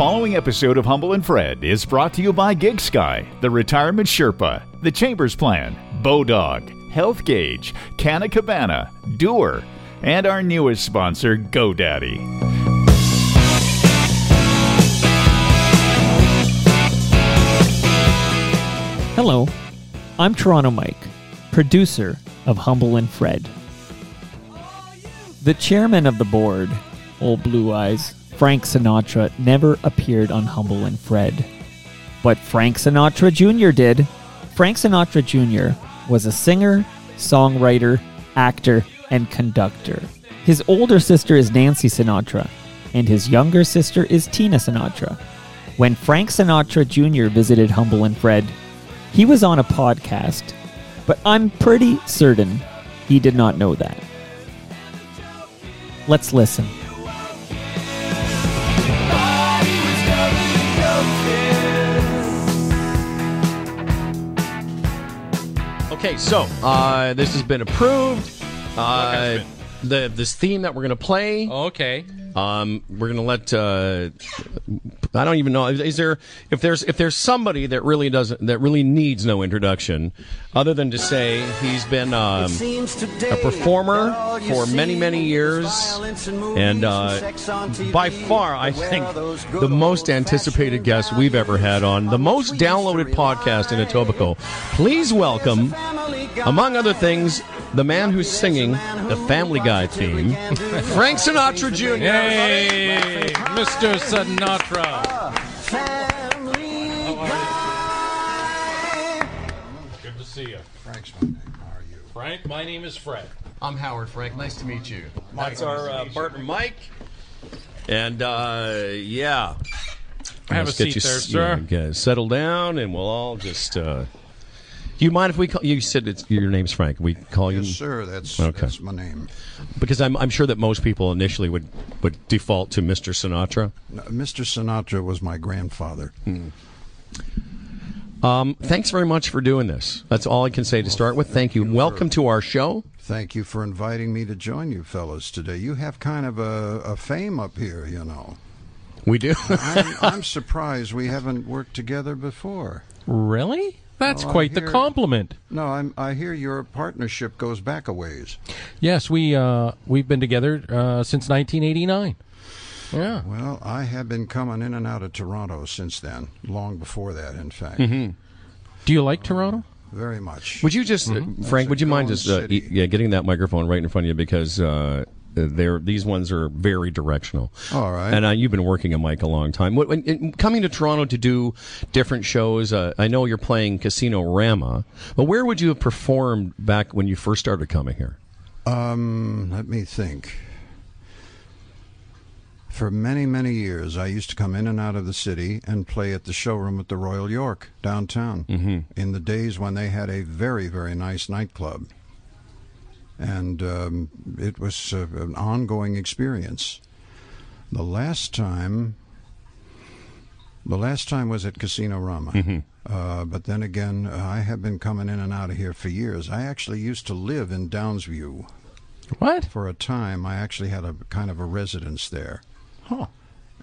following episode of Humble and Fred is brought to you by Gig Sky, the Retirement Sherpa, the Chambers Plan, Bowdog, Health Gauge, Canna Cabana, Doer, and our newest sponsor, GoDaddy. Hello, I'm Toronto Mike, producer of Humble and Fred. The chairman of the board, old blue eyes, Frank Sinatra, never appeared on Humble and Fred. But Frank Sinatra Jr. did. Frank Sinatra Jr. was a singer, songwriter, actor, and conductor. His older sister is Nancy Sinatra, and his younger sister is Tina Sinatra. When Frank Sinatra Jr. visited Humble and Fred, he was on a podcast, but I'm pretty certain he did not know that. Let's listen. Okay, so uh, this has been approved. Uh, the this theme that we're gonna play. Okay. Um, we're gonna let. Uh, I don't even know. Is, is there if there's if there's somebody that really doesn't that really needs no introduction, other than to say he's been um, a performer for many many years, and uh, by far I think the most anticipated guest we've ever had on the most downloaded podcast in Etobicoke. Please welcome, among other things, the man who's singing the Family Guy theme, Frank Sinatra Jr. Hey, Mr. Sinatra. Family. Good to see you. Frank's my name. How are you? Frank, my name is Fred. I'm Howard Frank. Nice to meet you. That's our uh, partner, Mike. And uh, yeah, Have a Let's get seat you there, s- sir. yeah, get- settle down, and we'll all just. Uh, do you mind if we call you? Said it's, your name's Frank. We call you Yes, sir. That's Okay. that's my name. because I'm I'm sure that most people initially would would default to Mr. Sinatra. No, Mr. Sinatra was my grandfather. Um, thanks very much for doing this. That's all I can say to start with. Thank you. Welcome to our show. Thank you for inviting me to join you fellas today. You have kind of a, a fame up here, you know. We do. I'm, I'm surprised we haven't worked together before. Really? That's Oh, I quite the compliment. No, I'm, I hear your partnership goes back a ways. Yes, we uh, we've been together uh, since 1989. Yeah. Well, I have been coming in and out of Toronto since then, long before that, in fact. Hmm. Do you like Toronto? Very much. Would you just, uh, Frank? Would you mind just uh, e- yeah getting that microphone right in front of you because uh, they're these ones are very directional. All right. And uh, you've been working a mic a long time. What, when, in, coming to Toronto to do different shows, uh, I know you're playing Casino Rama, but where would you have performed back when you first started coming here? Um, let me think. For many, many years, I used to come in and out of the city and play at the showroom at the Royal York downtown. Mm-hmm. In the days when they had a very, very nice nightclub, and um, it was uh, an ongoing experience. The last time, the last time was at Casino Rama. Uh, but then again, uh, I have been coming in and out of here for years. I actually used to live in Downsview What? for a time. I actually had a kind of a residence there, Huh.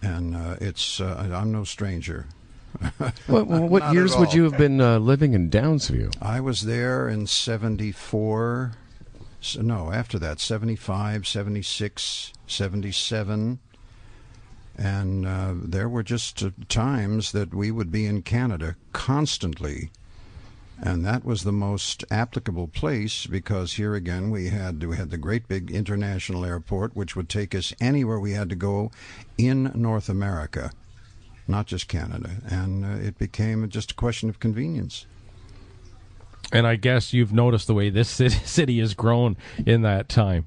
and uh, it's uh, I'm no stranger. What, what years would you have been uh, living in Downsview? I was there in 74. S- No, after that, 75, 76, 77. And uh, there were just uh, times that we would be in Canada constantly. And that was the most applicable place because here again we had we had the great big international airport which would take us anywhere we had to go in North America, not just Canada. And uh, it became just a question of convenience. And I guess you've noticed the way this city, has grown in that time,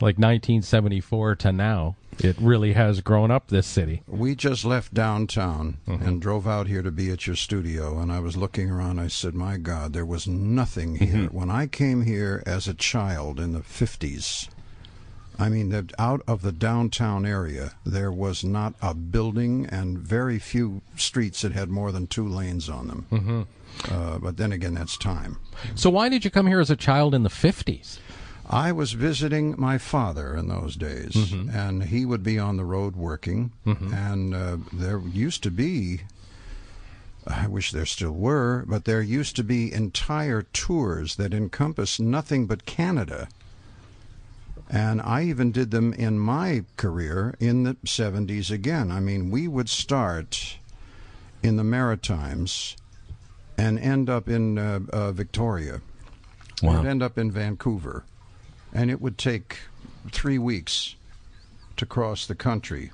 like 1974 to now. It really has grown up. This city. We just left downtown and drove out here to be at your studio. And I was looking around. I said, My God, there was nothing here. When I came here as a child in the 50s, I mean, that out of the downtown area, there was not a building and very few streets that had more than two lanes on them. Mm-hmm. Uh, but then again, that's time. So why did you come here as a child in the 50s? I was visiting my father in those days, Mm-hmm. and he would be on the road working. And uh, there used to be, I wish there still were, but there used to be entire tours that encompassed nothing but Canada. And I even did them in my career in the 70s again. I mean, we would start in the Maritimes and end up in uh, uh, Victoria. Wow. We'd end up in Vancouver. And it would take three weeks to cross the country.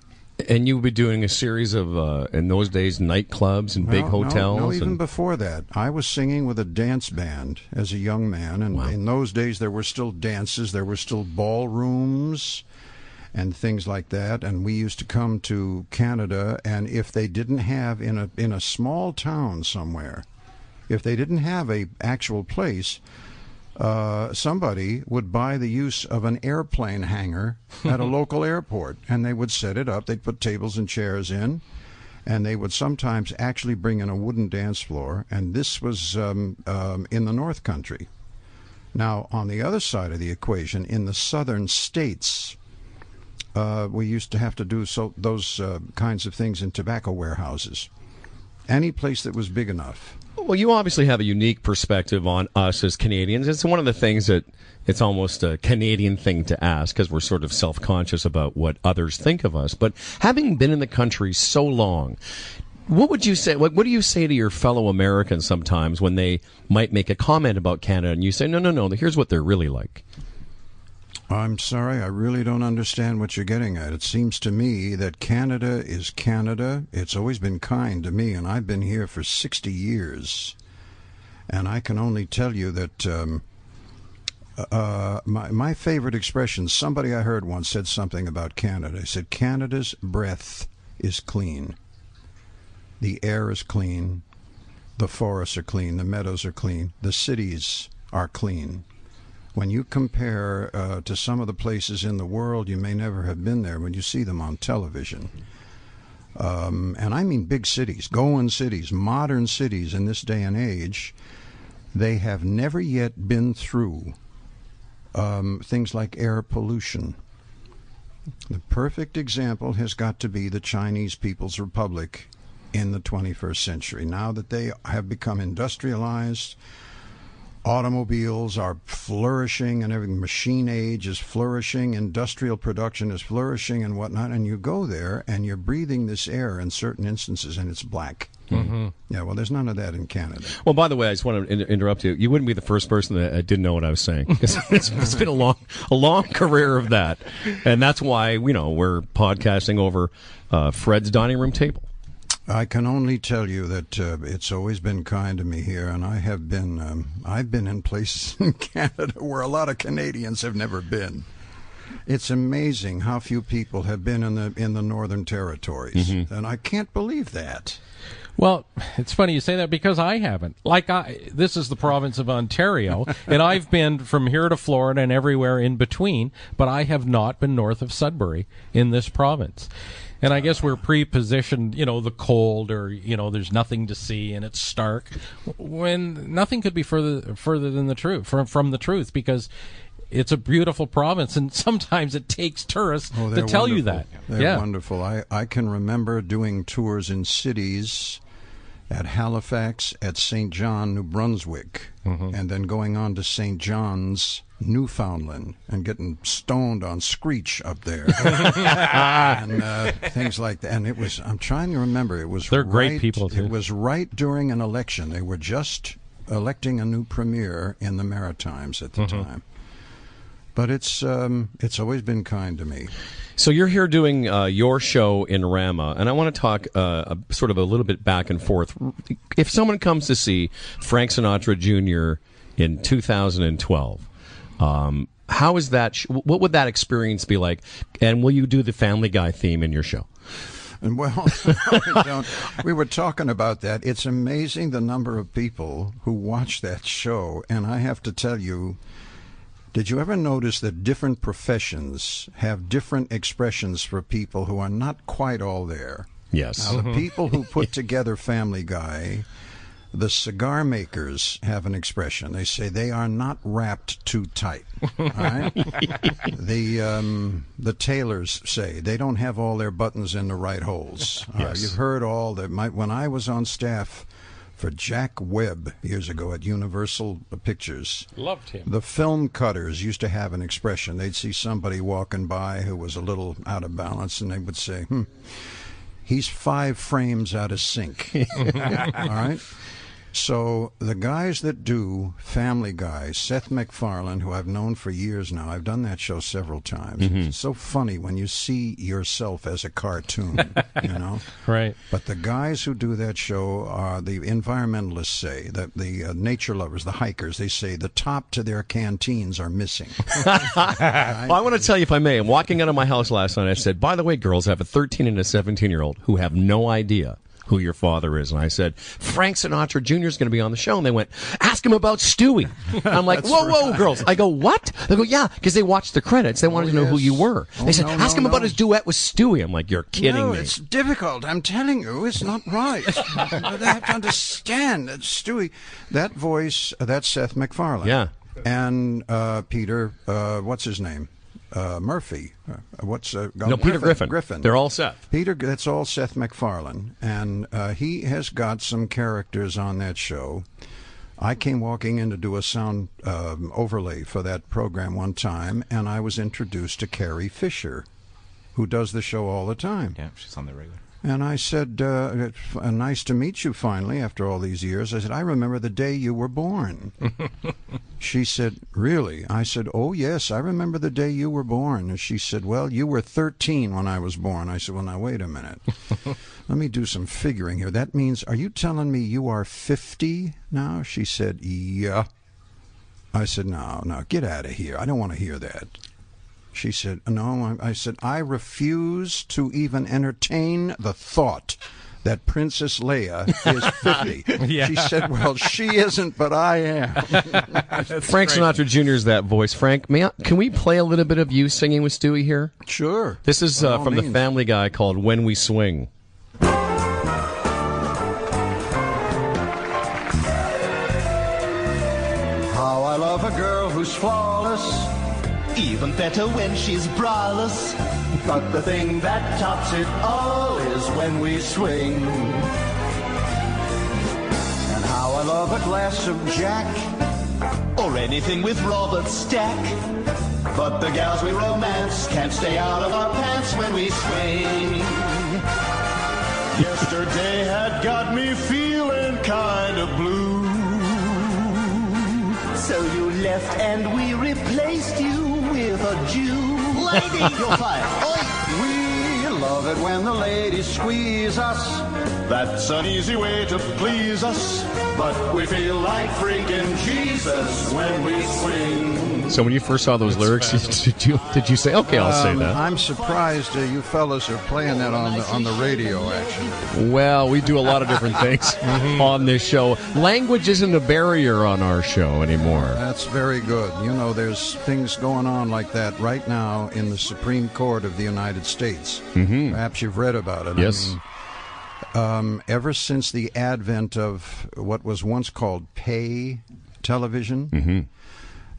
And you would be doing a series of, uh, in those days, nightclubs and big No, no, hotels. No, even and- before that, I was singing with a dance band as a young man, and Wow. in those days there were still dances, there were still ballrooms, and things like that. And we used to come to Canada, and if they didn't have in a in a small town somewhere, if they didn't have a actual place. Uh, somebody would buy the use of an airplane hangar at a local airport, and they would set it up. They'd put tables and chairs in, and they would sometimes actually bring in a wooden dance floor, and this was um, um, in the North Country. Now, on the other side of the equation, in the southern states, uh, we used to have to do so those uh, kinds of things in tobacco warehouses. Any place that was big enough. Well, you obviously have a unique perspective on us as Canadians. It's one of the things that it's almost a Canadian thing to ask because we're sort of self conscious about what others think of us. But having been in the country so long, what would you say? What, what do you say to your fellow Americans sometimes when they might make a comment about Canada and you say, no, no, no, here's what they're really like? I'm sorry, I really don't understand what you're getting at. It seems to me that Canada is Canada. It's always been kind to me, and I've been here for 60 years. And I can only tell you that um, uh, my, my favorite expression, somebody I heard once said something about Canada. He said, Canada's breath is clean. The air is clean. The forests are clean. The meadows are clean. The cities are clean when you compare uh, to some of the places in the world, you may never have been there when you see them on television. Um, and I mean big cities, going cities, modern cities in this day and age, they have never yet been through um, things like air pollution. The perfect example has got to be the Chinese People's Republic in the 21st century. Now that they have become industrialized, automobiles are flourishing and everything machine age is flourishing industrial production is flourishing and whatnot and you go there and you're breathing this air in certain instances and it's black mm-hmm. yeah well there's none of that in canada Well, by the way, I just want to in- interrupt you. You wouldn't be the first person that uh, didn't know what I was saying. it's, it's been a long, a long career of that, and that's why you know we're podcasting over uh, Fred's dining room table. I can only tell you that uh, it's always been kind to me here, and I have been um, I've been in places in Canada where a lot of Canadians have never been. It's amazing how few people have been in the in the Northern Territories, and I can't believe that. Well, it's funny you say that because I haven't. Like I, this is the province of Ontario, and I've been from here to Florida and everywhere in between, but I have not been north of Sudbury in this province. And I guess we're pre-positioned, you know, the cold or you know, there's nothing to see and it's stark. When nothing could be further further than the truth from from the truth because it's a beautiful province, and sometimes it takes tourists Oh, to tell you that. They're yeah, wonderful. I, I can remember doing tours in cities at Halifax, at St. John, New Brunswick, Mm-hmm. and then going on to St. John's, Newfoundland, and getting stoned on Screech up there, and uh, things like that. And it was, I'm trying to remember, it was They're great people, too. It was right during an election. They were just electing a new premier in the Maritimes at the Mm-hmm. time. But it's um, it's always been kind to me. So you're here doing uh, your show in Rama, and I want to talk uh, a, sort of a little bit back and forth. If someone comes to see Frank Sinatra Jr. in 2012, um, how is that? Sh- what would that experience be like? And will you do the Family Guy theme in your show? And well, we, don't, we were talking about that. It's amazing the number of people who watch that show. And I have to tell you, did you ever notice that different professions have different expressions for people who are not quite all there? Yes. Now, the people who put together Family Guy, The cigar makers have an expression. They say they are not wrapped too tight. All right? the um, the tailors say they don't have all their buttons in the right holes. Uh, Yes. you've heard all that. My, when I was on staff for Jack Webb years ago at Universal Pictures, Loved him. the film cutters used to have an expression. They'd see somebody walking by who was a little out of balance, and they would say, hmm, he's five frames out of sync. All right? So the guys that do Family Guy, Seth MacFarlane, who I've known for years now, I've done that show several times. It's so funny when you see yourself as a cartoon, you know? Right. But the guys who do that show are the environmentalists say that the uh, nature lovers, the hikers, they say the top to their canteens are missing. Well, I want to tell you, if I may, I'm walking out of my house last night. I said, by the way, girls, I have a 13 and a 17 year old who have no idea who your father is. And I said, Frank Sinatra Jr. is going to be on the show. And they went, ask him about Stewie. I'm like, whoa, whoa, girls. I go, what? They go, yeah, because they watched the credits. They wanted Oh, to know who you were. Oh, they said, no, ask no, him about his duet with Stewie. I'm like, you're kidding no, me. it's difficult. I'm telling you, it's not right. they have to understand that Stewie, that voice, uh, that's Seth MacFarlane. Yeah. And uh, Peter, uh, what's his name? Uh, Murphy. Uh, what's uh, No, Peter Griffin. Griffin. They're all Seth. Peter, that's all Seth MacFarlane, and uh, he has got some characters on that show. I came walking in to do a sound um, overlay for that program one time, and I was introduced to Carrie Fisher, who does the show all the time. Yeah, she's on the regular. And I said, uh, it's uh, "Nice to meet you finally after all these years." I said, "I remember the day you were born." she said, "Really?" I said, "Oh yes, I remember the day you were born." And she said, "Well, you were 13 when I was born." I said, "Well, now wait a minute. Let me do some figuring here. That means, are you telling me you are 50 now?" She said, "Yeah." I said, "No, no, get out of here. I don't want to hear that." She said, No. I I said, I refuse to even entertain the thought that Princess Leia is 50. Yeah. She said, Well, she isn't, but I am. Frank Sinatra Jr. is that voice. Frank, may I, can we play a little bit of you singing with Stewie here? Sure. This is uh, all from the. Family Guy called When We Swing. How I love a girl who's flawless. Even better when she's braless. But the thing that tops it all is when we swing. And how I love a glass of Jack. Or anything with Robert Stack. But the gals we romance can't stay out of our pants when we swing. Yesterday had got me feeling kind of blue. So you left and we replaced you with a Jew. Lady, you're fired. Oi! We love it when the ladies squeeze us. That's an easy way to please us. But we feel like freaking Jesus when we swing. So when you first saw those lyrics, did you did you say, "Okay, I'll say Um, that"? I'm surprised uh, you fellas are playing that on the, on the radio, actually. Well, we do a lot of different things on this show. Language isn't a barrier on our show anymore. That's very good. You know, there's things going on like that right now in the Supreme Court of the United States. Mm-hmm. Perhaps you've read about it. I Yes. mean, um, ever since the advent of what was once called pay television,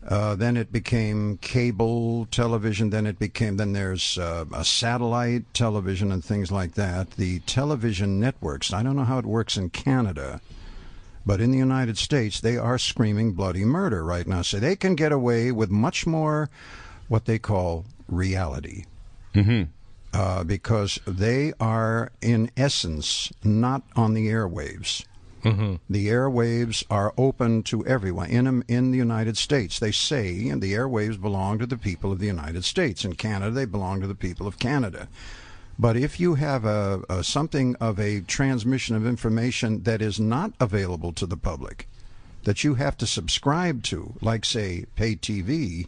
uh, then it became cable television. Then it became then there's uh, a satellite television and things like that. The television networks. I don't know how it works in Canada. But in the United States, they are screaming bloody murder right now. So they can get away with much more what they call reality. Uh, because they are, in essence, not on the airwaves. The airwaves are open to everyone in in the United States. They say the airwaves belong to the people of the United States. In Canada, they belong to the people of Canada. But if you have a, a something of a transmission of information that is not available to the public, that you have to subscribe to, like say pay TV,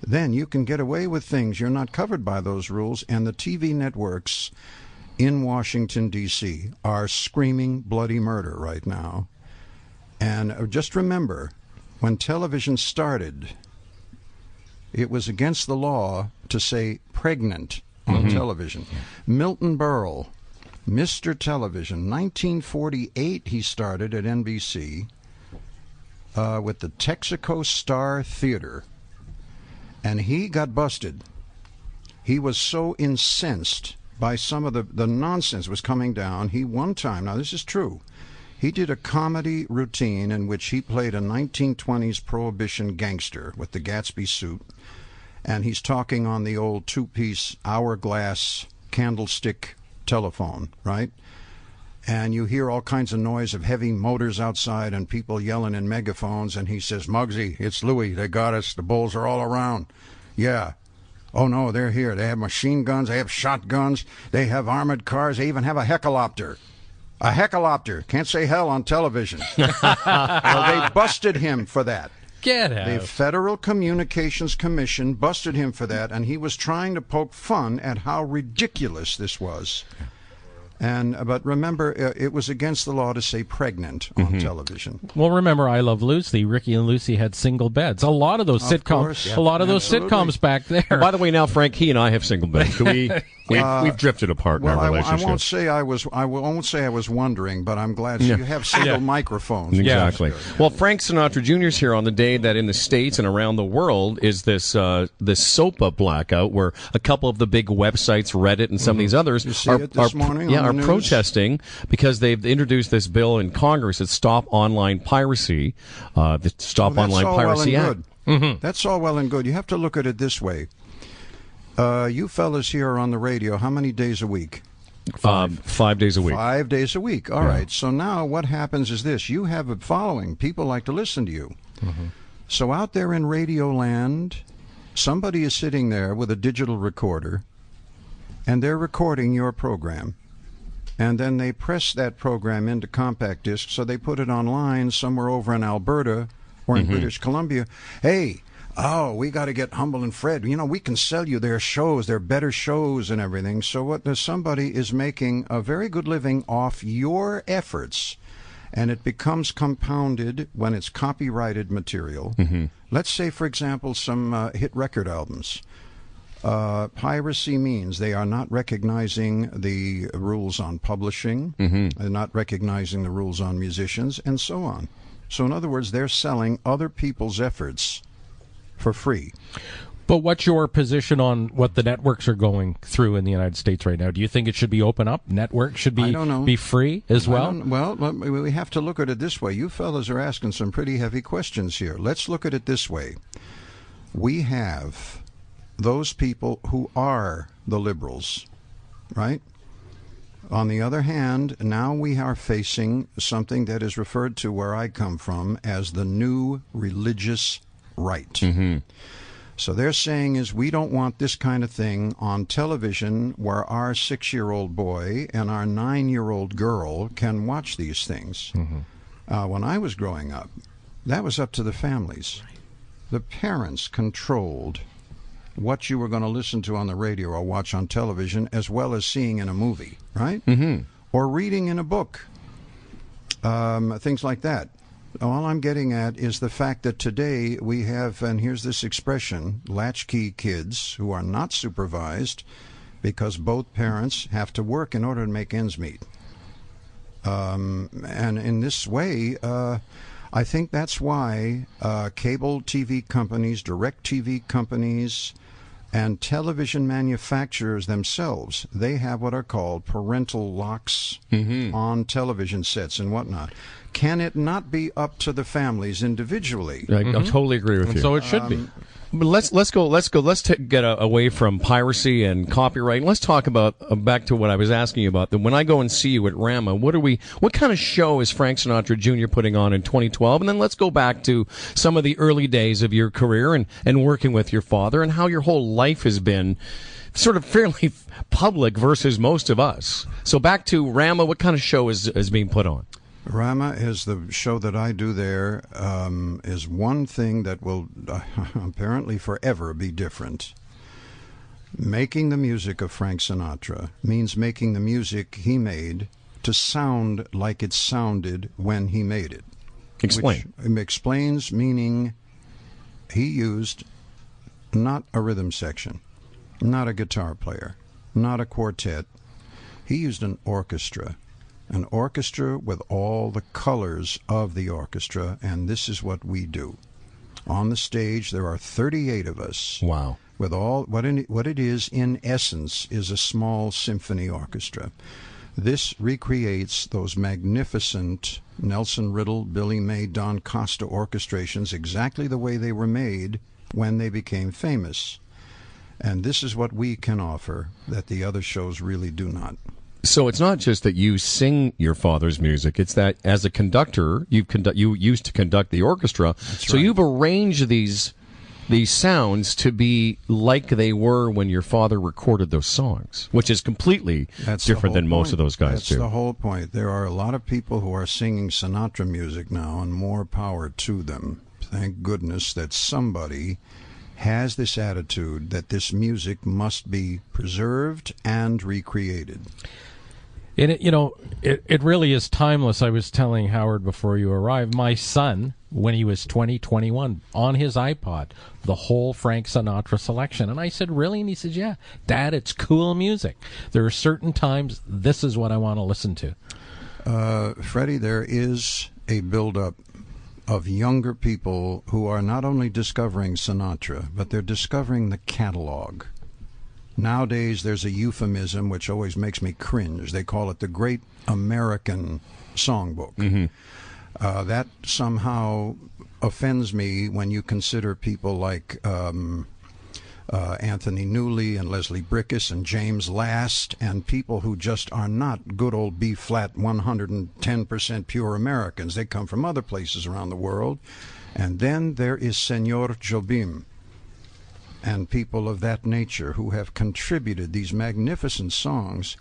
then you can get away with things. You're not covered by those rules, and the TV networks in Washington D.C. are screaming bloody murder right now. And uh, just remember, when television started, it was against the law to say pregnant on television. Milton Berle Mr. Television. 1948, he started at NBC uh, with the Texaco Star Theater. And he got busted. He was so incensed by some of the, the nonsense was coming down. He one time, now this is true, he did a comedy routine in which he played a 1920s prohibition gangster with the Gatsby suit. And he's talking on the old two piece hourglass candlestick telephone, right? And you hear all kinds of noise of heavy motors outside and people yelling in megaphones. And he says, Muggsy, it's Louie. They got us. The bulls are all around. Yeah. Oh, no, they're here. They have machine guns. They have shotguns. They have armored cars. They even have a helicopter. A helicopter. Can't say hell on television. well, they busted him for that. Get out. The. Federal Communications Commission busted him for that, and he was trying to poke fun at how ridiculous this was. And but remember, uh, it was against the law to say pregnant on Mm-hmm. television. Well, remember, I Love Lucy. Ricky and Lucy had single beds. A lot of those Of sitcoms. course. A lot of those sitcoms back there. By the way, now Frank, he and I have single beds. Can We we've, we've drifted apart Well, in I, our I relationship. won't say I was. I won't say I was wondering, but I'm glad. So you have single Yeah. microphones. Exactly. Well, Frank Sinatra Jr. is here on the day that in the states and around the world is this uh, this SOPA blackout, where a couple of the big websites, Reddit and some of these others, Mm-hmm. You see are, this are- morning yeah, on are news? protesting because they've introduced this bill in Congress that stop online piracy, uh, the Stop Well, that's Online all well Piracy and Act. good. That's all well and good. You have to look at it this way. Uh, you fellas here are on the radio. How many days a week? Five, um, five days a week. Five days a week. All right. So now what happens is this: you have a following. People like to listen to you. Mm-hmm. So out there in Radio Land, somebody is sitting there with a digital recorder, and they're recording your program. And then they press that program into compact disc, so they put it online somewhere over in Alberta or in mm-hmm. British Columbia. Hey, oh, we got to get Humble and Fred. You know, we can sell you their shows, their better shows and everything. So what? There's somebody is making a very good living off your efforts, and it becomes compounded when it's copyrighted material. Let's say, for example, some uh, hit record albums. Uh, piracy means they are not recognizing the rules on publishing, they're not recognizing the rules on musicians, and so on. So, in other words, they're selling other people's efforts for free. But what's your position on what the networks are going through in the United States right now? Do you think it should be open up? Networks should be I don't know. be free as well? well, we have to look at it this way. You fellas are asking some pretty heavy questions here. Let's look at it this way. We have those people who are the liberals, right? On the other hand, now we are facing something that is referred to where I come from as the new religious right. So they're saying is we don't want this kind of thing on television where our six-year-old boy and our nine-year-old girl can watch these things. Uh, when I was growing up, that was up to the families. The parents controlled what you were going to listen to on the radio or watch on television, as well as seeing in a movie, right? Mm-hmm. Or reading in a book, um, things like that. All I'm getting at is the fact that today we have, and here's this expression, latchkey kids who are not supervised because both parents have to work in order to make ends meet. Um, and in this way, uh, I think that's why uh, cable TV companies, direct TV companies, and television manufacturers themselves, they have what are called parental locks mm-hmm. on television sets and whatnot. Can it not be up to the families individually? I, I mm-hmm. totally agree with And you. so it should be. Um, But let's let's go let's go let's ta get a, away from piracy and copyright. Let's talk about uh, back to what I was asking you about. That when I go and see you at Rama, what are we? What kind of show is Frank Sinatra Jr. putting on in 2012? And then let's go back to some of the early days of your career and and working with your father and how your whole life has been. Sort of fairly public versus most of us. So back to Rama, what kind of show is is being put on? Rama is the show that I do there. Um, is one thing that will uh, apparently forever be different. Making the music of Frank Sinatra means making the music he made to sound like it sounded when he made it. Explain. Which um, explains meaning he used not a rhythm section, not a guitar player, not a quartet. He used an orchestra, an orchestra with all the colors of the orchestra, and this is what we do. On the stage, there are 38 of us. Wow. With all what in, what it is in essence is a small symphony orchestra. This recreates those magnificent Nelson Riddle, Billy May, Don Costa orchestrations exactly the way they were made when they became famous. And this is what we can offer that the other shows really do not. So it's not just that you sing your father's music; it's that as a conductor, you conduct you used to conduct the orchestra. so right. you've arranged these these sounds to be like they were when your father recorded those songs, which is completely That's different than most of those guys That's do. the whole point. There are a lot of people who are singing Sinatra music now, and more power to them. Thank goodness that somebody has this attitude that this music must be preserved and recreated. And it, you know, it, it really is timeless. I was telling Howard before you arrived, my son, when he was 20, 21, on his iPod, the whole Frank Sinatra selection. And I said, Really? And he said, Yeah, Dad, it's cool music. There are certain times this is what I want to listen to. Uh, Freddie, there is a buildup of younger people who are not only discovering Sinatra, but they're discovering the catalog. Nowadays, there's a euphemism which always makes me cringe. They call it the Great American Songbook. Uh, that somehow offends me when you consider people like um, uh, Anthony Newley and Leslie Bricusse and James Last and people who just are not good old B flat 110% pure Americans. They come from other places around the world. And then there is Senor Jobim and people of that nature who have contributed these magnificent songs.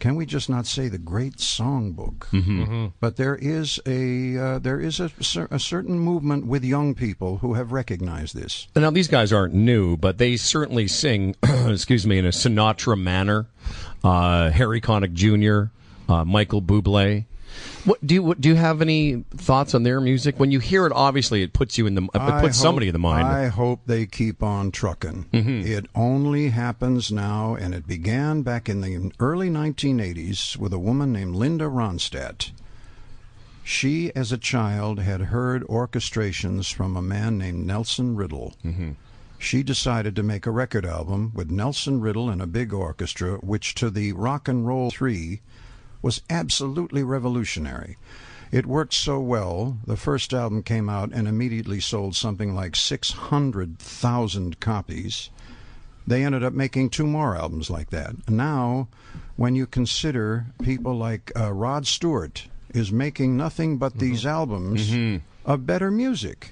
Can we just not say the great songbook? Mm-hmm. But there is a uh, there is a, a certain movement with young people who have recognized this. Now these guys aren't new, but they certainly sing, excuse me, in a Sinatra manner. Uh, Harry Connick Jr., uh, Michael Bublé. What do you what, do you have any thoughts on their music? When you hear it, obviously it puts you in the it I puts somebody in the mind. I hope they keep on trucking. Mm-hmm. It only happens now, and it began back in the early 1980s with a woman named Linda Ronstadt. She, as a child, had heard orchestrations from a man named Nelson Riddle. Mm-hmm. She decided to make a record album with Nelson Riddle and a big orchestra, which to the rock and roll three was absolutely revolutionary. It worked so well, the first album came out and immediately sold something like 600,000 copies. They ended up making two more albums like that. Now, when you consider people like uh, Rod Stewart is making nothing but these albums of better music.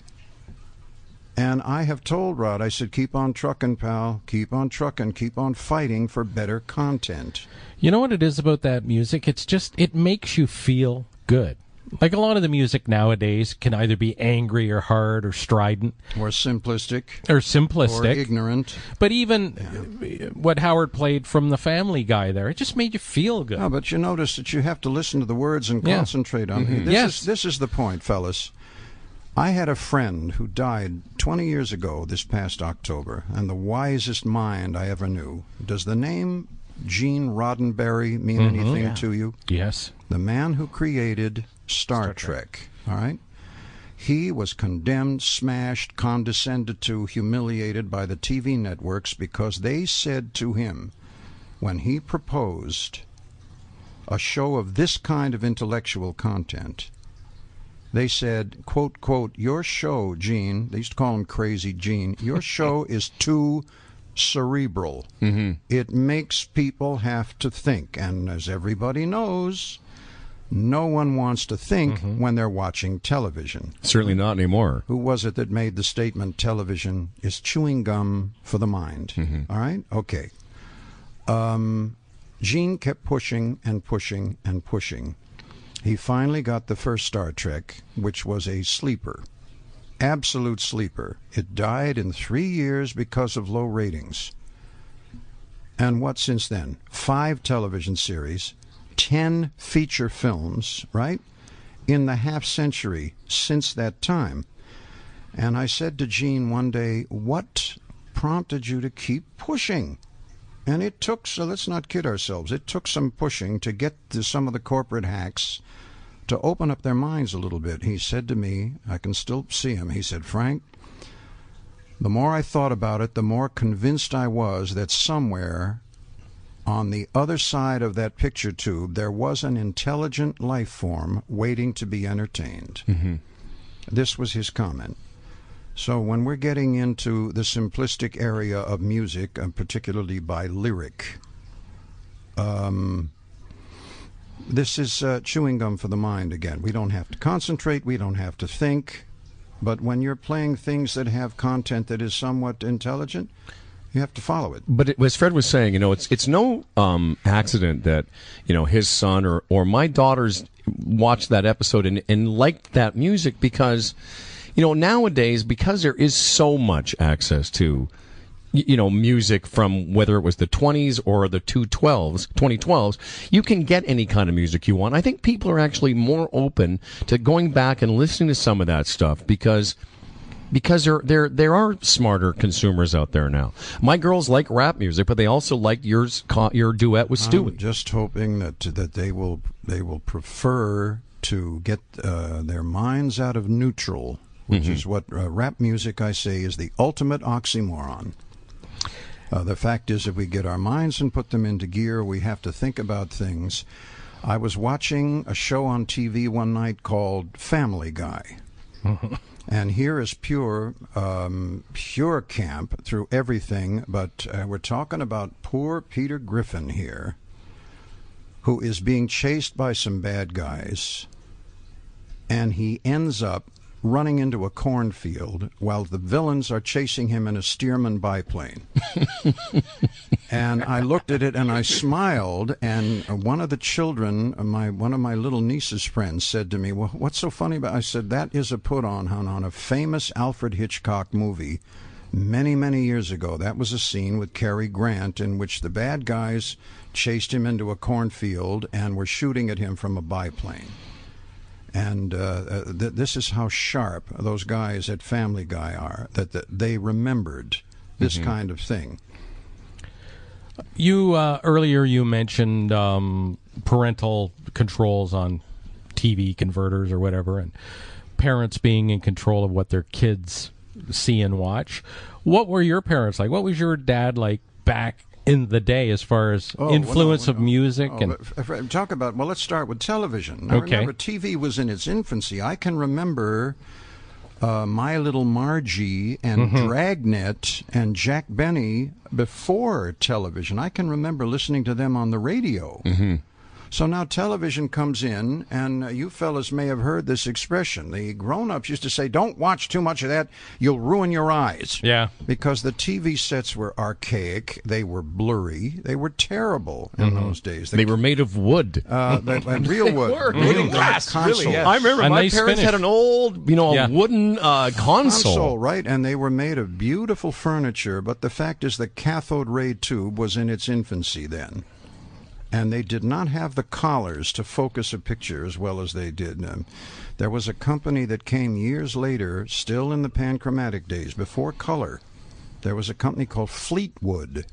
And I have told Rod, I said, keep on trucking, pal. Keep on trucking. Keep on fighting for better content. You know what it is about that music? It's just, it makes you feel good. Like a lot of the music nowadays can either be angry or hard or strident Or simplistic. or simplistic. Or ignorant. But even uh, what Howard played from the Family Guy there, it just made you feel good. No, but you notice that you have to listen to the words and Yeah. concentrate on it. This Yes. is this is the point, fellas. I had a friend who died 20 years ago this past October, and the wisest mind I ever knew. Does the name Gene Roddenberry mean mm-hmm. anything to you? Yes. the man who created Star, Trek. All right? He was condemned, smashed, condescended to, humiliated by the TV networks because they said to him, when he proposed a show of this kind of intellectual content, they said, quote, quote, your show, Gene, they used to call him Crazy Gene, your show is too cerebral. Mm-hmm. It makes people have to think. And as everybody knows, no one wants to think when they're watching television. Certainly not anymore. Who was it that made the statement television is chewing gum for the mind? All right? Okay. Um, Gene kept pushing and pushing and pushing. He finally got the first Star Trek, which was a sleeper. Absolute sleeper. It died in three years because of low ratings. And what since then? Five television series, ten feature films, right? In the half century since that time. And I said to Gene one day, What prompted you to keep pushing? And it took, so let's not kid ourselves, it took some pushing to get to some of the corporate hacks to open up their minds a little bit. He said to me, I can still see him, he said, Frank, the more I thought about it, the more convinced I was that somewhere on the other side of that picture tube there was an intelligent life form waiting to be entertained. Mm-hmm. This was his comment. So when we're getting into the simplistic area of music, and particularly by lyric, um, this is uh, chewing gum for the mind again. We don't have to concentrate, we don't have to think, but when you're playing things that have content that is somewhat intelligent, you have to follow it. But it, as Fred was saying, you know, it's it's no um, accident that you know his son or or my daughters watched that episode and, and liked that music because you know nowadays because there is so much access to you know music from whether it was the 20s or the 212s 2012s you can get any kind of music you want i think people are actually more open to going back and listening to some of that stuff because because there there there are smarter consumers out there now. My girls like rap music, but they also like yours your duet with Stewie. I'm just hoping that that they will they will prefer to get uh, their minds out of neutral, which Mhm. is what uh, rap music I say is the ultimate oxymoron. Uh, the fact is, if we get our minds and put them into gear, we have to think about things. I was watching a show on TV one night called Family Guy. And here is pure, um, pure camp through everything. But uh, we're talking about poor Peter Griffin here, who is being chased by some bad guys, and he ends up running into a cornfield while the villains are chasing him in a Stearman biplane. and I looked at it and I smiled. And one of the children, my one of my little niece's friends, said to me, "Well, what's so funny about?" I said, "That is a put on hon, on a famous Alfred Hitchcock movie." Many, many years ago, that was a scene with Cary Grant in which the bad guys chased him into a cornfield and were shooting at him from a biplane. And uh, th- this is how sharp those guys at Family Guy are, that, that they remembered this Mhm. kind of thing. You uh, earlier you mentioned um, parental controls on TV converters or whatever, and parents being in control of what their kids see and watch. What were your parents like? What was your dad like back in the day as far as Oh, well, influence no, of music Oh, and f- talk about well, let's start with television. Now, Okay. remember, TV was in its infancy. I can remember uh, My Little Margie and Mhm. Dragnet and Jack Benny before television. I can remember listening to them on the radio. Mm-hmm. So now television comes in, and uh, you fellas may have heard this expression. The grown ups used to say, Don't watch too much of that, you'll ruin your eyes. Yeah. Because the TV sets were archaic, they were blurry, they were terrible in Mhm. those days. They were made of wood. Uh, they, and real They wood. were. real wood glass, console. really, yeah. I remember A my parents had an old, you know, a wooden uh, console. right? And they were made of beautiful furniture. But the fact is, the cathode ray tube was in its infancy then, and they did not have the collars to focus a picture as well as they did. Um, there was a company that came years later, still in the panchromatic days, before color. There was a company called Fleetwood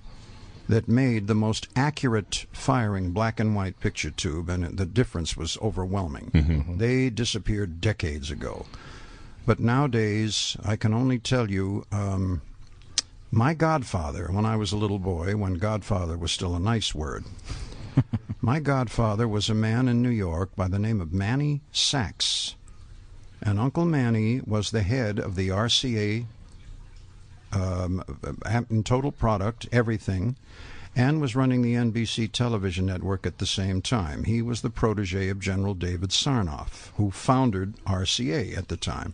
that made the most accurate firing black and white picture tube, and the difference was overwhelming. Mhm. They disappeared decades ago. But nowadays, I can only tell you, um, my godfather, when I was a little boy, when godfather was still a nice word, my godfather was a man in New York by the name of Manny Sachs. And Uncle Manny was the head of the RCA um, total product, everything, and was running the NBC television network at the same time. He was the protege of General David Sarnoff, who founded RCA at the time.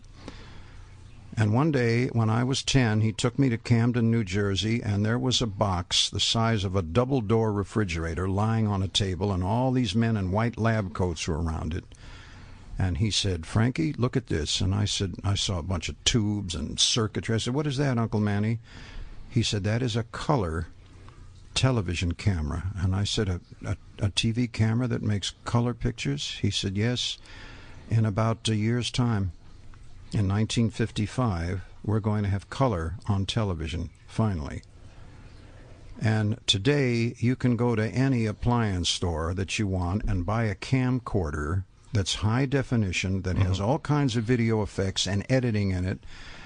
And one day, when I was 10, he took me to Camden, New Jersey, and there was a box the size of a double door refrigerator lying on a table, and all these men in white lab coats were around it. And he said, Frankie, look at this. And I said, I saw a bunch of tubes and circuitry. I said, What is that, Uncle Manny? He said, That is a color television camera. And I said, A, a, a TV camera that makes color pictures? He said, Yes. In about a year's time, in 1955, we're going to have color on television, finally. And today, you can go to any appliance store that you want and buy a camcorder that's high definition, that has mm-hmm. all kinds of video effects and editing in it,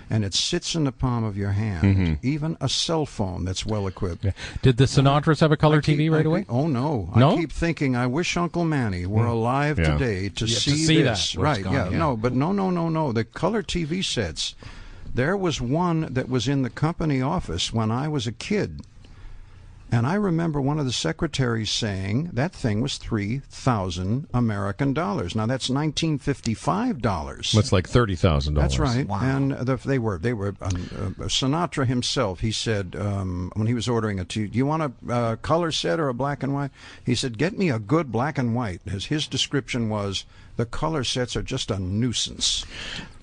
and it sits in the palm of your hand. Mm-hmm. Even a cell phone that's well equipped. Did the Sinatras have a color keep- TV right I away? oh no! No? I keep thinking I wish Uncle Manny were hmm. alive Yeah. today to Yeah, to see, see that, this. right? gone, yeah. yeah. No, but no, no, no, no. The color TV sets. There was one that was in the company office when I was a kid. And I remember one of the secretaries saying that thing was 3,000 American dollars. Now that's 1955 dollars. That's like thirty thousand dollars. That's right. And the, they were they were um, uh, Sinatra himself. He said um, when he was ordering a t- do you want a uh, color set or a black and white? He said, "Get me a good black and white." As his description was, the color sets are just a nuisance.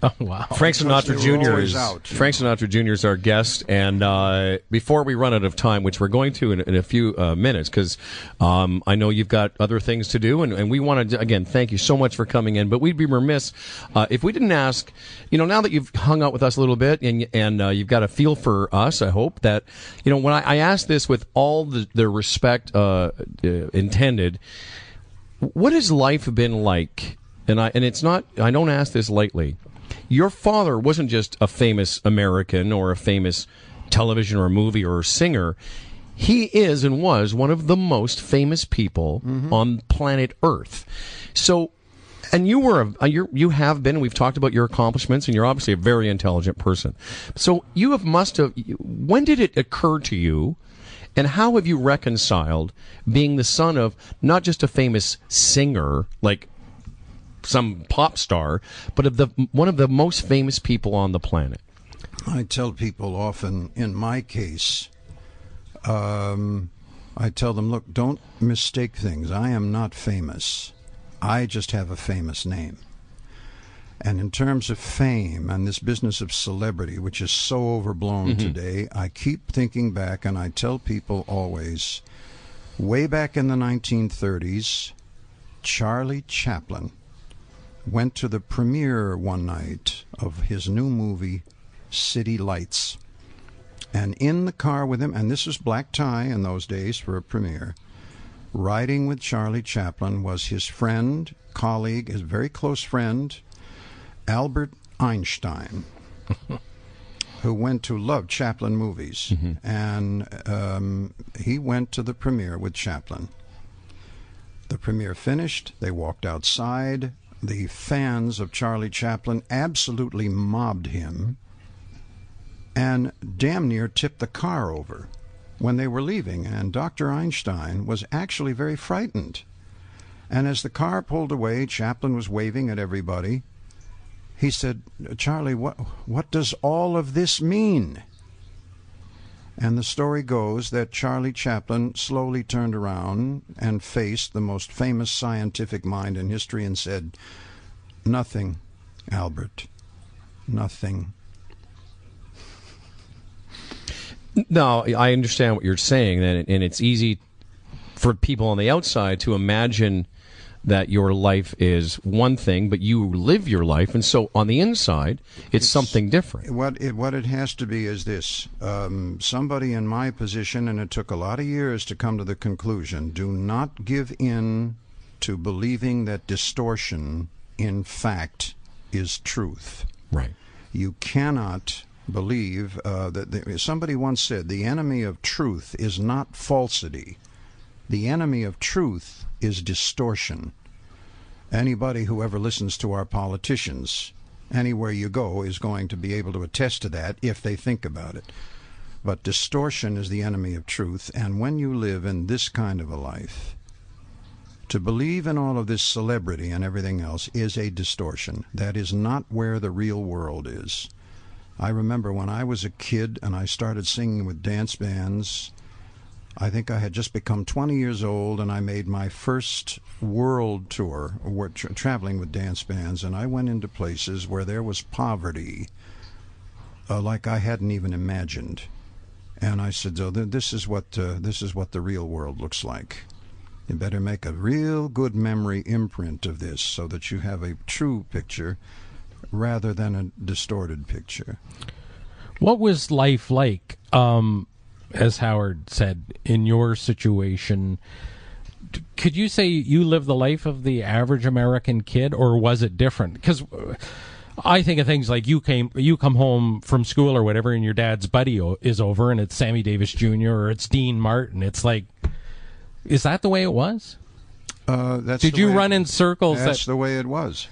Oh wow! Frank Sinatra Jr. is out, you Frank Sinatra Jr. is our guest, and uh, before we run out of time, which we're going to in, in a few uh, minutes, because um, I know you've got other things to do, and, and we want to again thank you so much for coming in. But we'd be remiss uh, if we didn't ask. You know, now that you've hung out with us a little bit, and and uh, you've got a feel for us, I hope that you know when I, I ask this with all the, the respect uh, uh, intended what has life been like? And I and it's not I don't ask this lightly. Your father wasn't just a famous American or a famous television or movie or singer. He is and was one of the most famous people mm-hmm. on planet Earth. So and you were a you you have been we've talked about your accomplishments and you're obviously a very intelligent person. So you have must have when did it occur to you and how have you reconciled being the son of not just a famous singer like some pop star, but of the one of the most famous people on the planet? I tell people often, in my case, um, I tell them, look, don't mistake things. I am not famous. I just have a famous name. And in terms of fame and this business of celebrity, which is so overblown today, I keep thinking back and I tell people always way back in the 1930s, Charlie Chaplin went to the premiere one night of his new movie, City Lights. And in the car with him, and this was black tie in those days for a premiere, riding with Charlie Chaplin was his friend, colleague, his very close friend, Albert Einstein, who went to love Chaplin movies. And um, he went to the premiere with Chaplin. The premiere finished. They walked outside. The fans of Charlie Chaplin absolutely mobbed him and damn near tipped the car over when they were leaving. And Dr. Einstein was actually very frightened. And as the car pulled away, Chaplin was waving at everybody. He said, Charlie, what, what does all of this mean? And the story goes that Charlie Chaplin slowly turned around and faced the most famous scientific mind in history and said, Nothing, Albert. Nothing. No, I understand what you're saying, and and it's easy for people on the outside to imagine that your life is one thing, but you live your life, and so on the inside, it's, something different. What it what it has to be is this: um, somebody in my position, and it took a lot of years to come to the conclusion. Do not give in to believing that distortion, in fact, is truth. Right. You cannot believe uh, that the, somebody once said the enemy of truth is not falsity. The enemy of truth is distortion. Anybody who ever listens to our politicians, anywhere you go, is going to be able to attest to that if they think about it. But distortion is the enemy of truth, and when you live in this kind of a life, to believe in all of this celebrity and everything else is a distortion. That is not where the real world is. I remember when I was a kid and I started singing with dance bands. I think I had just become 20 years old, and I made my first world tour, tra- traveling with dance bands, and I went into places where there was poverty, uh, like I hadn't even imagined. And I said, "So th- this is what uh, this is what the real world looks like. You better make a real good memory imprint of this, so that you have a true picture, rather than a distorted picture." What was life like? Um, as Howard said, in your situation, could you say you live the life of the average American kid, or was it different? Because I think of things like you came, you come home from school or whatever, and your dad's buddy o- is over, and it's Sammy Davis Jr. or it's Dean Martin. It's like, is that the way it was? Uh, that's Did you run in circles? That's that, the way it was.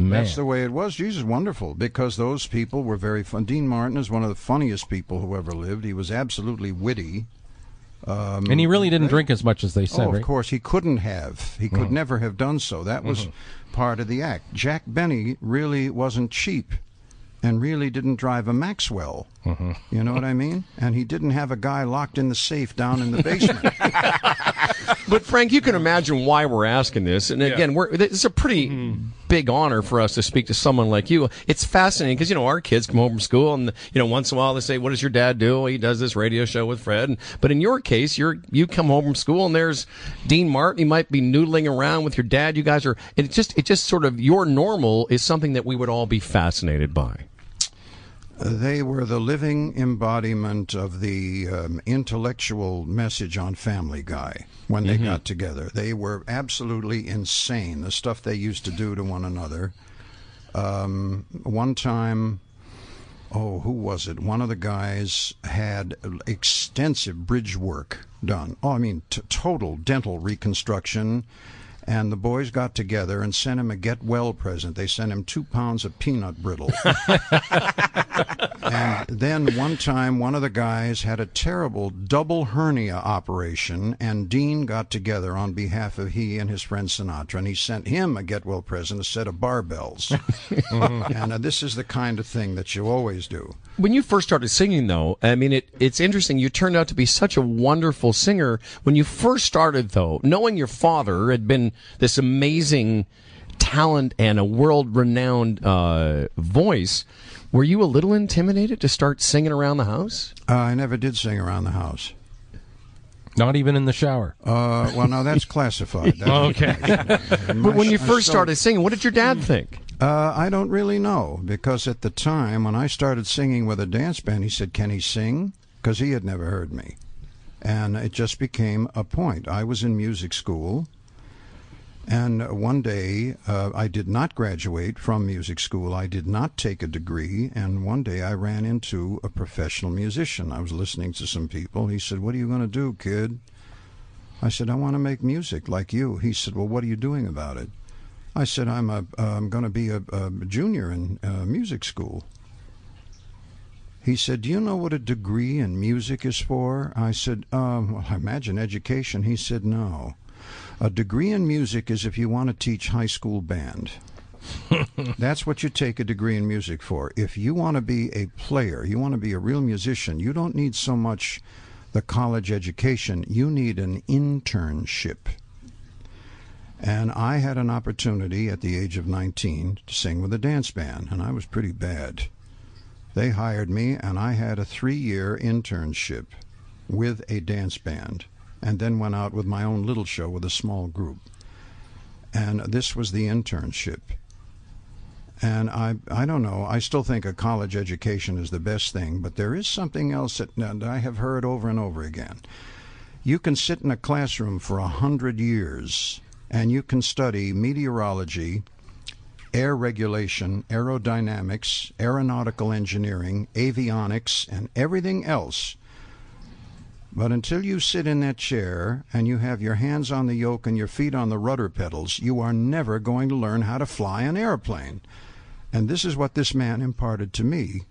Man, That's the way it was. Jesus, wonderful because those people were very fun. Dean Martin is one of the funniest people who ever lived. He was absolutely witty. Um, and he really didn't great. drink as much as they said, oh, right? of course, he couldn't have. He could mm-hmm. never have done so. That was mm-hmm. part of the act. Jack Benny really wasn't cheap and really didn't drive a Maxwell. Mm-hmm. You know what I mean? And he didn't have a guy locked in the safe down in the basement. But Frank, you can imagine why we're asking this. And again, we're it's a pretty mm-hmm. big honor for us to speak to someone like you. It's fascinating because you know our kids come home from school, and you know once in a while they say, "What does your dad do?" He does this radio show with Fred. And, but in your case, you're you come home from school, and there's Dean Martin. He might be noodling around with your dad. You guys are. It just it just sort of your normal is something that we would all be fascinated by. They were the living embodiment of the um, intellectual message on Family Guy when they got together. They were absolutely insane, the stuff they used to do to one another. Um, one time, oh, who was it? One of the guys had extensive bridge work done. Oh, I mean, t- total dental reconstruction. And the boys got together and sent him a get well present. They sent him two pounds of peanut brittle. and then one time, one of the guys had a terrible double hernia operation, and Dean got together on behalf of he and his friend Sinatra, and he sent him a get well present, a set of barbells. and uh, this is the kind of thing that you always do. When you first started singing, though, I mean, it, it's interesting. You turned out to be such a wonderful singer. When you first started, though, knowing your father had been this amazing talent and a world renowned uh, voice, were you a little intimidated to start singing around the house? Uh, I never did sing around the house. Not even in the shower. Uh, well, now that's classified. That's Okay. But when you first started singing, what did your dad think? Uh, I don't really know because at the time when I started singing with a dance band, he said, "Can he sing?" Because he had never heard me, and it just became a point. I was in music school, and one day uh, I did not graduate from music school. I did not take a degree, and one day I ran into a professional musician. I was listening to some people. He said, "What are you going to do, kid?" I said, "I want to make music like you." He said, "Well, what are you doing about it?" I said, I'm a, I'm going to be a, a junior in uh, music school. He said, Do you know what a degree in music is for? I said, um, Well, I imagine education. He said, No. A degree in music is if you want to teach high school band. That's what you take a degree in music for. If you want to be a player, you want to be a real musician, you don't need so much the college education, you need an internship. And I had an opportunity at the age of 19 to sing with a dance band, and I was pretty bad. They hired me, and I had a three year internship with a dance band, and then went out with my own little show with a small group. And this was the internship. And I, I don't know. I still think a college education is the best thing, but there is something else that, I have heard over and over again. You can sit in a classroom for a hundred years and you can study meteorology, air regulation, aerodynamics, aeronautical engineering, avionics, and everything else. But until you sit in that chair and you have your hands on the yoke and your feet on the rudder pedals, you are never going to learn how to fly an airplane. And this is what this man imparted to me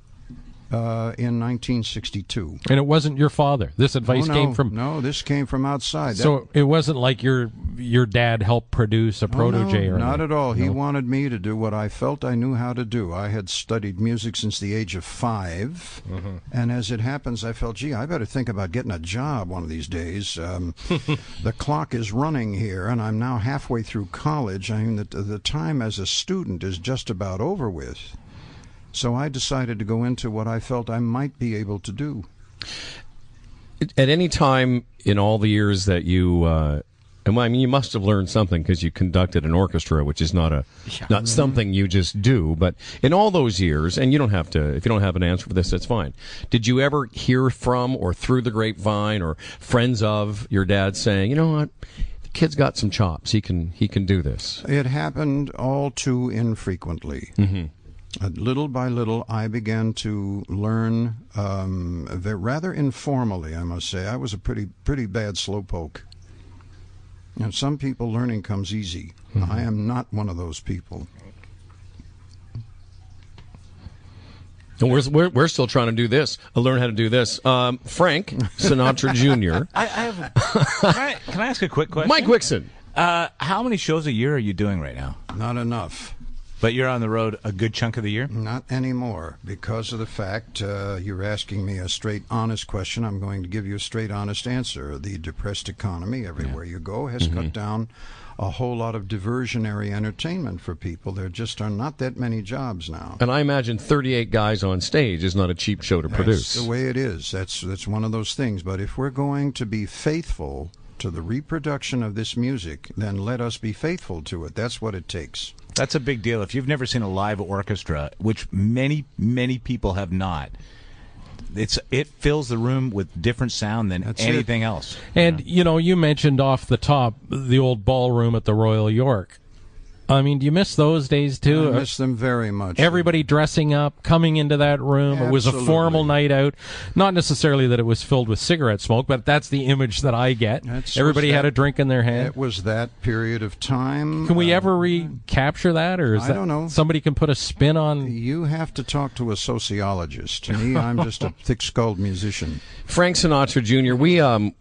uh, in 1962. And it wasn't your father. This advice Oh, no, came from. no, this came from outside. That- So it wasn't like your your dad helped produce a Oh, protege no, or not anything. at all. He wanted me to do what I felt I knew how to do. I had studied music since the age of 5 Mm-hmm. and as it happens, I felt, gee, I better think about getting a job one of these days. Um, the clock is running here, and I'm now halfway through college. I mean, the, the time as a student is just about over with. So I decided to go into what I felt I might be able to do. At any time in all the years that you uh, And I mean, you must have learned something because you conducted an orchestra, which is not a not something you just do. But in all those years, and you don't have to if you don't have an answer for this, that's fine. Did you ever hear from or through the grapevine or friends of your dad saying, you know what, the kid's got some chops. He can he can do this. It happened all too infrequently. Uh, little by little, I began to learn, um, rather informally, I must say. I was a pretty pretty bad slowpoke. And some people, learning comes easy. I am not one of those people. And we're, we're, we're still trying to do this. I learn how to do this. Um, Frank Sinatra Jr. I, I have. Can I, can I ask a quick question? Mike Wixon. Uh, how many shows a year are you doing right now? Not enough. But you're on the road a good chunk of the year. Not anymore, because of the fact uh, you're asking me a straight, honest question. I'm going to give you a straight, honest answer. The depressed economy, everywhere you go, has cut down a whole lot of diversionary entertainment for people. There just are not that many jobs now. And I imagine 38 guys on stage is not a cheap show to That's produce. the way it is. That's that's one of those things. But if we're going to be faithful to the reproduction of this music, then let us be faithful to it. That's what it takes. That's a big deal. If you've never seen a live orchestra, which many many people have not, it's it fills the room with different sound than That's it. anything else. And you know, you mentioned off the top the old ballroom at the Royal York. I mean, do you miss those days too? I miss them very much. Everybody dressing up, coming into that room. It was a formal night out. Not necessarily that it was filled with cigarette smoke, but that's the image that I get. That's- Everybody was had a drink in their hand. It was that period of time. Can we uh, ever recapture that, or is I that don't know. somebody can put a spin on? You have to talk to a sociologist. To me, I'm just a thick-skulled musician. Frank Sinatra Jr. We um,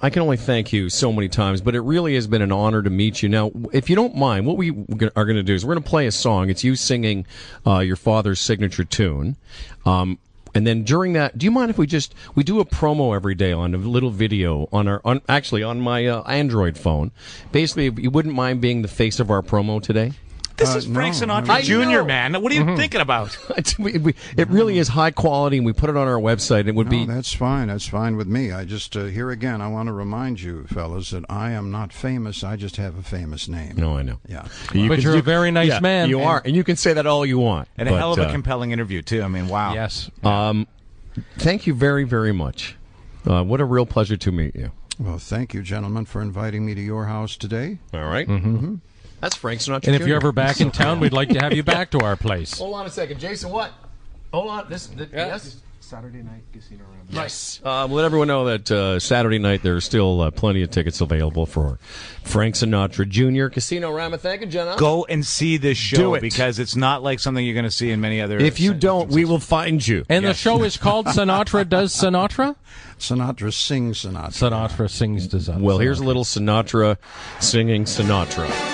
I can only thank you so many times, but it really has been an honor to meet you. Now, if you don't mind, what we are going to do is we're going to play a song. It's you singing uh, your father's signature tune. Um, and then during that, do you mind if we just we do a promo every day on a little video on our on actually on my uh, Android phone? Basically, you wouldn't mind being the face of our promo today. This Uh, is Frank no, Sinatra I Jr., man. What are you thinking about? We- we- it really is high quality, and we put it on our website. It would No, be that's fine. That's fine with me. I just uh, here again. I want to remind you, fellas, that I am not famous. I just have a famous name. no, I know. Yeah. You But can- you're a very nice yeah, man. You are, and you can say that all you want. And a hell of a uh, compelling interview too. I mean, wow. Yes. Um, thank you very, very much. Uh, what a real pleasure to meet you. Well, thank you, gentlemen, for inviting me to your house today. All right? Mm-hmm. That's Frank Sinatra. And if Jr. you're ever back in town, we'd like to have you back to our place. hold on a second, Jason. What? Hold on. This. th- Yes. Saturday night Casino Rama. Yes. Uh, let everyone know that uh, Saturday night there are still uh, plenty of tickets available for Frank Sinatra Jr. Casino Rama. Thank you, Jenna. Go and see this show Do it. because it's not like something you're going to see in many other. If you don't, we will find you. And the show is called Sinatra Does Sinatra? Sinatra sings Sinatra. Sinatra sings Does Sinatra. Well, here's a little Sinatra singing Sinatra.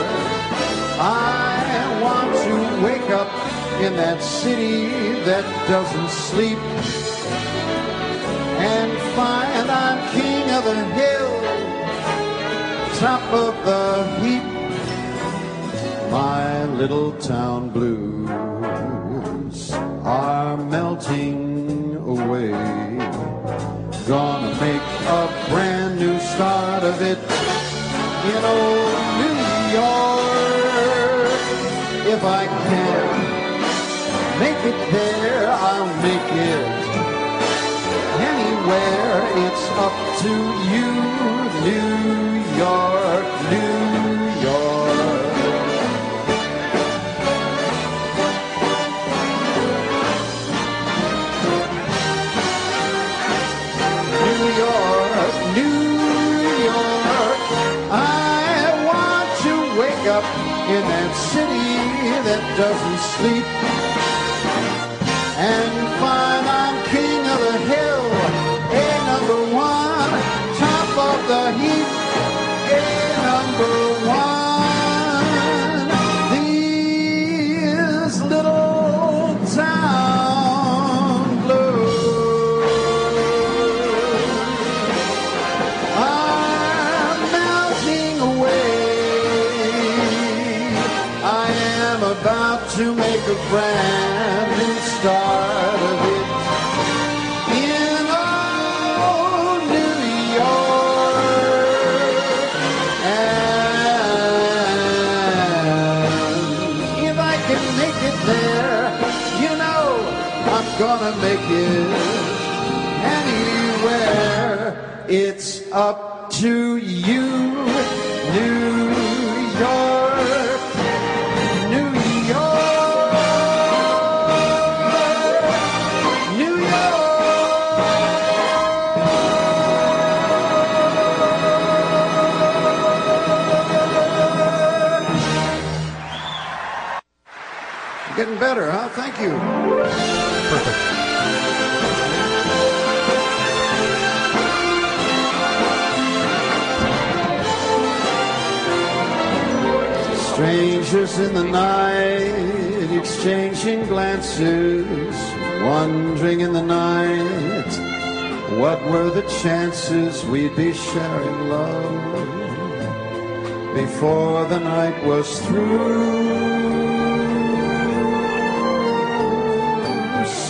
I want to wake up in that city that doesn't sleep and find I'm king of the hill, top of the heap. My little town blues are melting away. Gonna make a brand new start of it in old New York. If I can make it there, I'll make it anywhere. It's up to you, New York, New York. New York, New York. I want to wake up in that city that doesn't sleep and find I'm king of the hill, a number one, top of the heap, a number one. Start of it in old New York. And if I can make it there, you know I'm gonna make it anywhere. It's up to you, New York, Getting better, huh? Thank you. Strangers in the night, exchanging glances, wondering in the night, what were the chances we'd be sharing love before the night was through?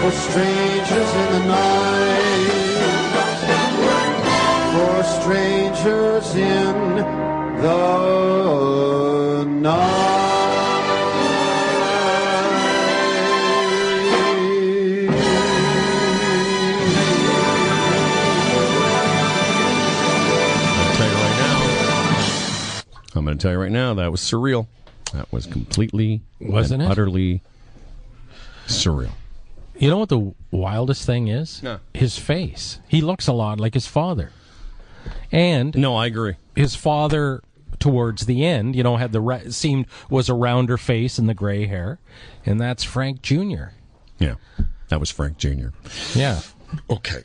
For strangers in the night, for strangers in the night. I'll tell you right now. I'm going to tell you right now that was surreal. That was completely, Wasn't and it? utterly surreal. You know what the wildest thing is? No. His face. He looks a lot like his father. And no, I agree. His father, towards the end, you know, had the ra- seemed was a rounder face and the gray hair, and that's Frank Jr. Yeah, that was Frank Jr. Yeah. Okay.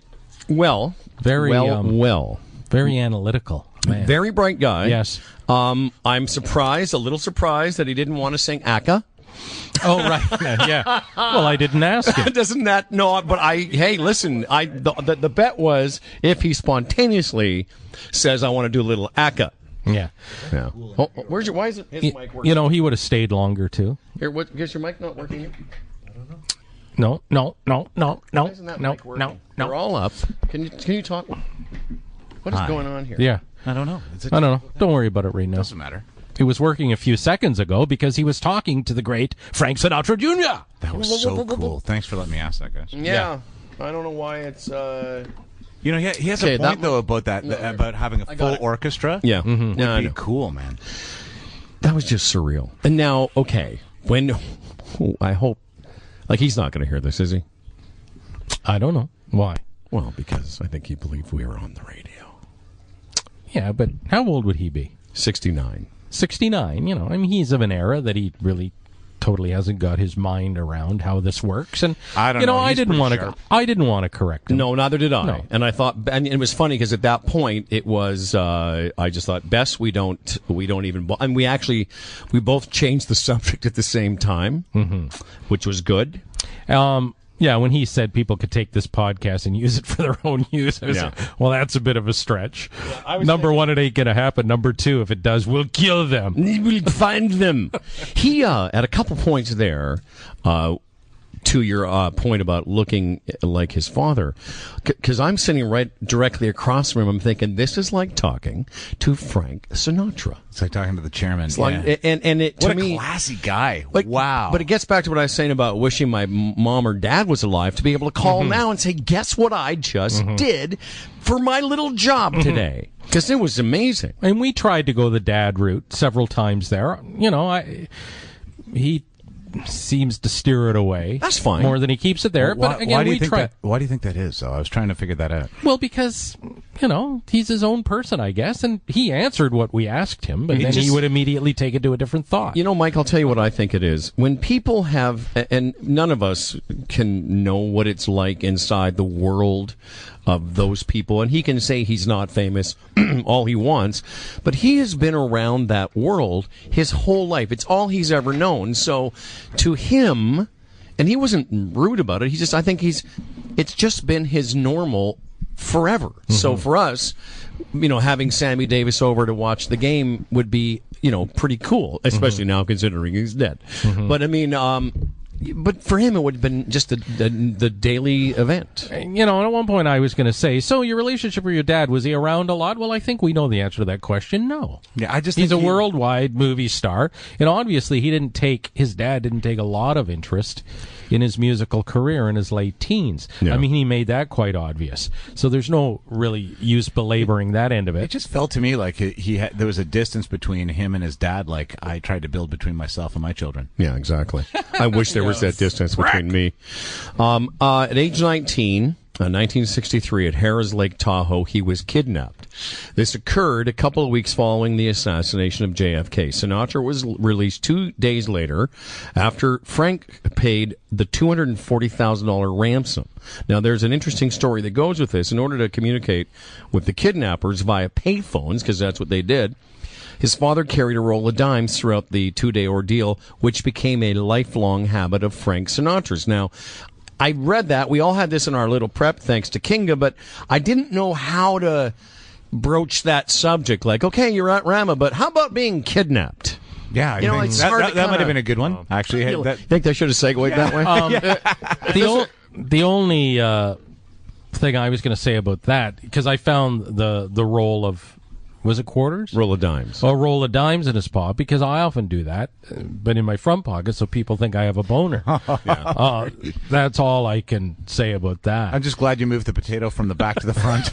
Well, very well, um, well, very analytical. Man. very bright guy. Yes. Um, I'm surprised, a little surprised that he didn't want to sing "Aka." Oh right, yeah. Well, I didn't ask him. Doesn't that no? But I hey, listen. I the, the the bet was if he spontaneously says I want to do a little "Aka." Yeah. Yeah. Oh, oh, where's your? Why is it his You, mic working? you know, he would have stayed longer too. Here, what? Is your mic not working? I don't know. No, no, no, no, no, isn't that no, mic working? no, no. They're all up. Can you can you talk? What is Hi. going on here? Yeah. I don't know. Is I don't know. Don't worry about it right now. Doesn't matter. It was working a few seconds ago because he was talking to the great Frank Sinatra Jr. That was so cool. Thanks for letting me ask that, guys. Yeah. I don't know why it's. uh You know, he, he has Okay, a point though about that, No, about having a full orchestra. Yeah. Mm-hmm. would No, I be cool, man. That was just surreal. And now, okay, when I hope, like he's not going to hear this, is he? I don't know why. Well, because I think he believed we were on the radio. Yeah, but how old would he be? Sixty-nine. 69. You know, I mean, he's of an era that he really totally hasn't got his mind around how this works. And I don't you know, know. I didn't want to. sharp. I didn't want to correct him. No, neither did I. No. And I thought, and it was funny because at that point it was, uh, I just thought, best we don't, we don't even, bo-" and we actually, we both changed the subject at the same time, Mm-hmm. which was good. Um, yeah, when he said people could take this podcast and use it for their own use, I was Yeah. like, well, that's a bit of a stretch. Number one, it ain't going to happen. Number two, if it does, we'll kill them. We'll find them. He, uh, at a couple points there, uh, to your uh, point about looking like his father, because I'm sitting right directly across from him. I'm thinking this is like talking to Frank Sinatra. It's like talking to the chairman. It's like, yeah. and and it to what a me, classy guy. Like, wow. But it gets back to what I was saying about wishing my mom or dad was alive to be able to call Mm-hmm. now and say, guess what I just did for my little job Mm-hmm. today? Because it was amazing. And we tried to go the dad route several times there. You know, I he seems to steer it away. That's fine. More than he keeps it there. why, but again, why do you we think try. that? Why do you think that is? Though I was trying to figure that out. Well, because you know he's his own person, I guess, and he answered what we asked him, but He then he would immediately take it to a different thought. You know, Mike, I'll tell you what I think it is. When people have, and none of us can know what it's like inside the world of those people, and he can say he's not famous all he wants, but he has been around that world his whole life. It's all he's ever known. So to him, and he wasn't rude about it, he just, I think he's, it's just been his normal forever. So mm-hmm. for us, you know, having Sammy Davis over to watch the game would be, you know, pretty cool, especially mm-hmm. now considering he's dead. Mm-hmm. But I mean, um, but for him, it would have been just the the, the daily event. Uh, you know, and at one point I was going to say, so your relationship with your dad was he around a lot? Well, I think we know the answer to that question. No. Yeah, I just He's a he- worldwide movie star, and obviously he didn't take his dad didn't take a lot of interest in his musical career in his late teens. Yeah. I mean, he made that quite obvious. So there's no really use belaboring that end of It it. just felt to me like he, he had, there was a distance between him and his dad, like I tried to build between myself and my children. Yeah, exactly. I wish there was that distance between me. Um, uh, at age 19, uh, 1963, at Harrah's Lake Tahoe, he was kidnapped. This occurred a couple of weeks following the assassination of JFK. Sinatra was released two days later after Frank paid the $240,000 ransom. Now, there's an interesting story that goes with this. In order to communicate with the kidnappers via payphones, because that's what they did, his father carried a roll of dimes throughout the two day ordeal, which became a lifelong habit of Frank Sinatra's. Now, I read that. We all had this in our little prep, thanks to Kinga, but I didn't know how to broach that subject. Like, okay, you're at Rama, but how about being kidnapped? Yeah, You know, it's that, hard that, to that might kinda- have been a good one. Actually, You that, think they should have segued that way? Um, the, o- the only uh, thing I was going to say about that because I found the the roll of was it quarters Roll of dimes. a roll of dimes in his pocket because I often do that, uh, but in my front pocket so people think I have a boner. uh, that's all I can say about that. I'm just glad you moved the potato from the back to the front.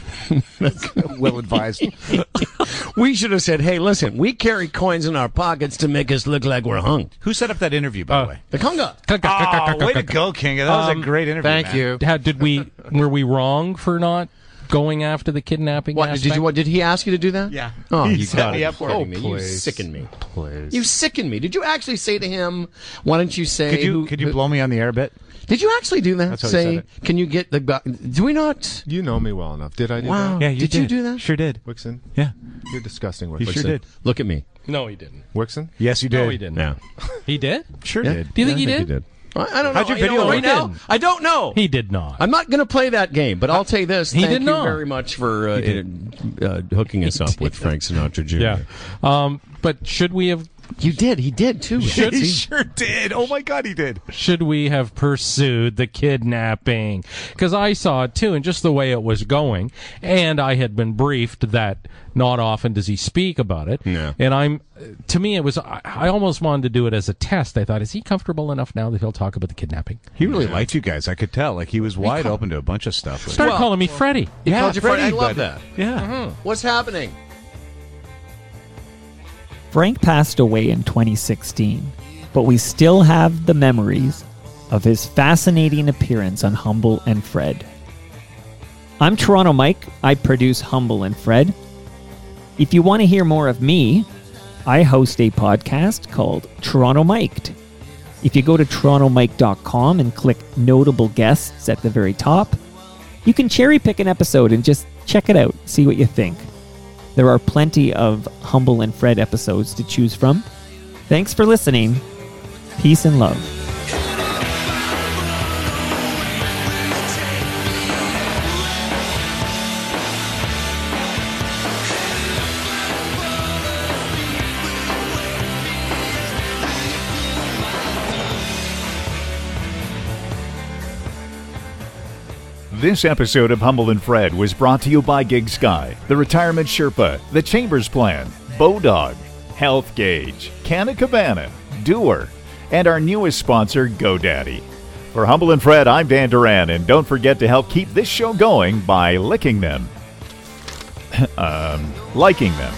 well advised. We should have said, hey, listen, we carry coins in our pockets to make us look like we're hung. Who set up that interview, by the way? The conga. Oh, way to go, King. That was Um, a great interview. Thank man. you. How, did we were we wrong for not going after the kidnapping? What did you? What did he ask you to do that? Yeah. Oh, He you set got me up for oh, it. me. You sicken me. Please. You sicken me. Did you actually say to him? Why don't you say? Could you who- could you who- blow me on the air a bit? Did you actually do that? That's how he say, said can you get the? gu- Do we not? You know me well enough. Did I do Wow. that? Yeah, you Did you do that? Sure did. Wixon, Yeah. you're disgusting, You Wixon. sure did. Look at me. No, he didn't. Wixon? Yes, you did. No, he didn't. Yeah. He did. Sure Yeah. did. Do you think Yeah, he I did? I, I don't know. How'd your You know video what, right now? Didn't. I don't know. He did not. I'm not going to play that game, but I'll tell you this. He Thank did you not. very much for uh, uh, hooking us up with Frank Sinatra Jr. Yeah. Um, but should we have You did. He did too. Should He he? sure did. Oh my God, he did. should we have pursued the kidnapping? Because I saw it too, and just the way it was going, and I had been briefed that not often does he speak about it. Yeah. And I'm, to me, it was. I, I almost wanted to do it as a test. I thought, is he comfortable enough now that he'll talk about the kidnapping? He really liked you guys. I could tell. Like he was wide open to a bunch of stuff. Start Well- calling me Freddie. Yeah, called Freddie. I love but- that. yeah. Mm-hmm. What's happening? Frank passed away in 2016, but we still have the memories of his fascinating appearance on Humble and Fred. I'm Toronto Mike. I produce Humble and Fred. If you want to hear more of me, I host a podcast called Toronto Miked. If you go to torontomike.com and click notable guests at the very top, you can cherry pick an episode and just check it out, see what you think. There are plenty of Humble and Fred episodes to choose from. Thanks for listening. Peace and love. This episode of Humble and Fred was brought to you by Gig Sky, the Retirement Sherpa, the Chambers Plan, Bodog, Health Gauge, Canna Cabana, Doer, and our newest sponsor, GoDaddy. For Humble and Fred, I'm Dan Duran, and don't forget to help keep this show going by licking them. um, liking them.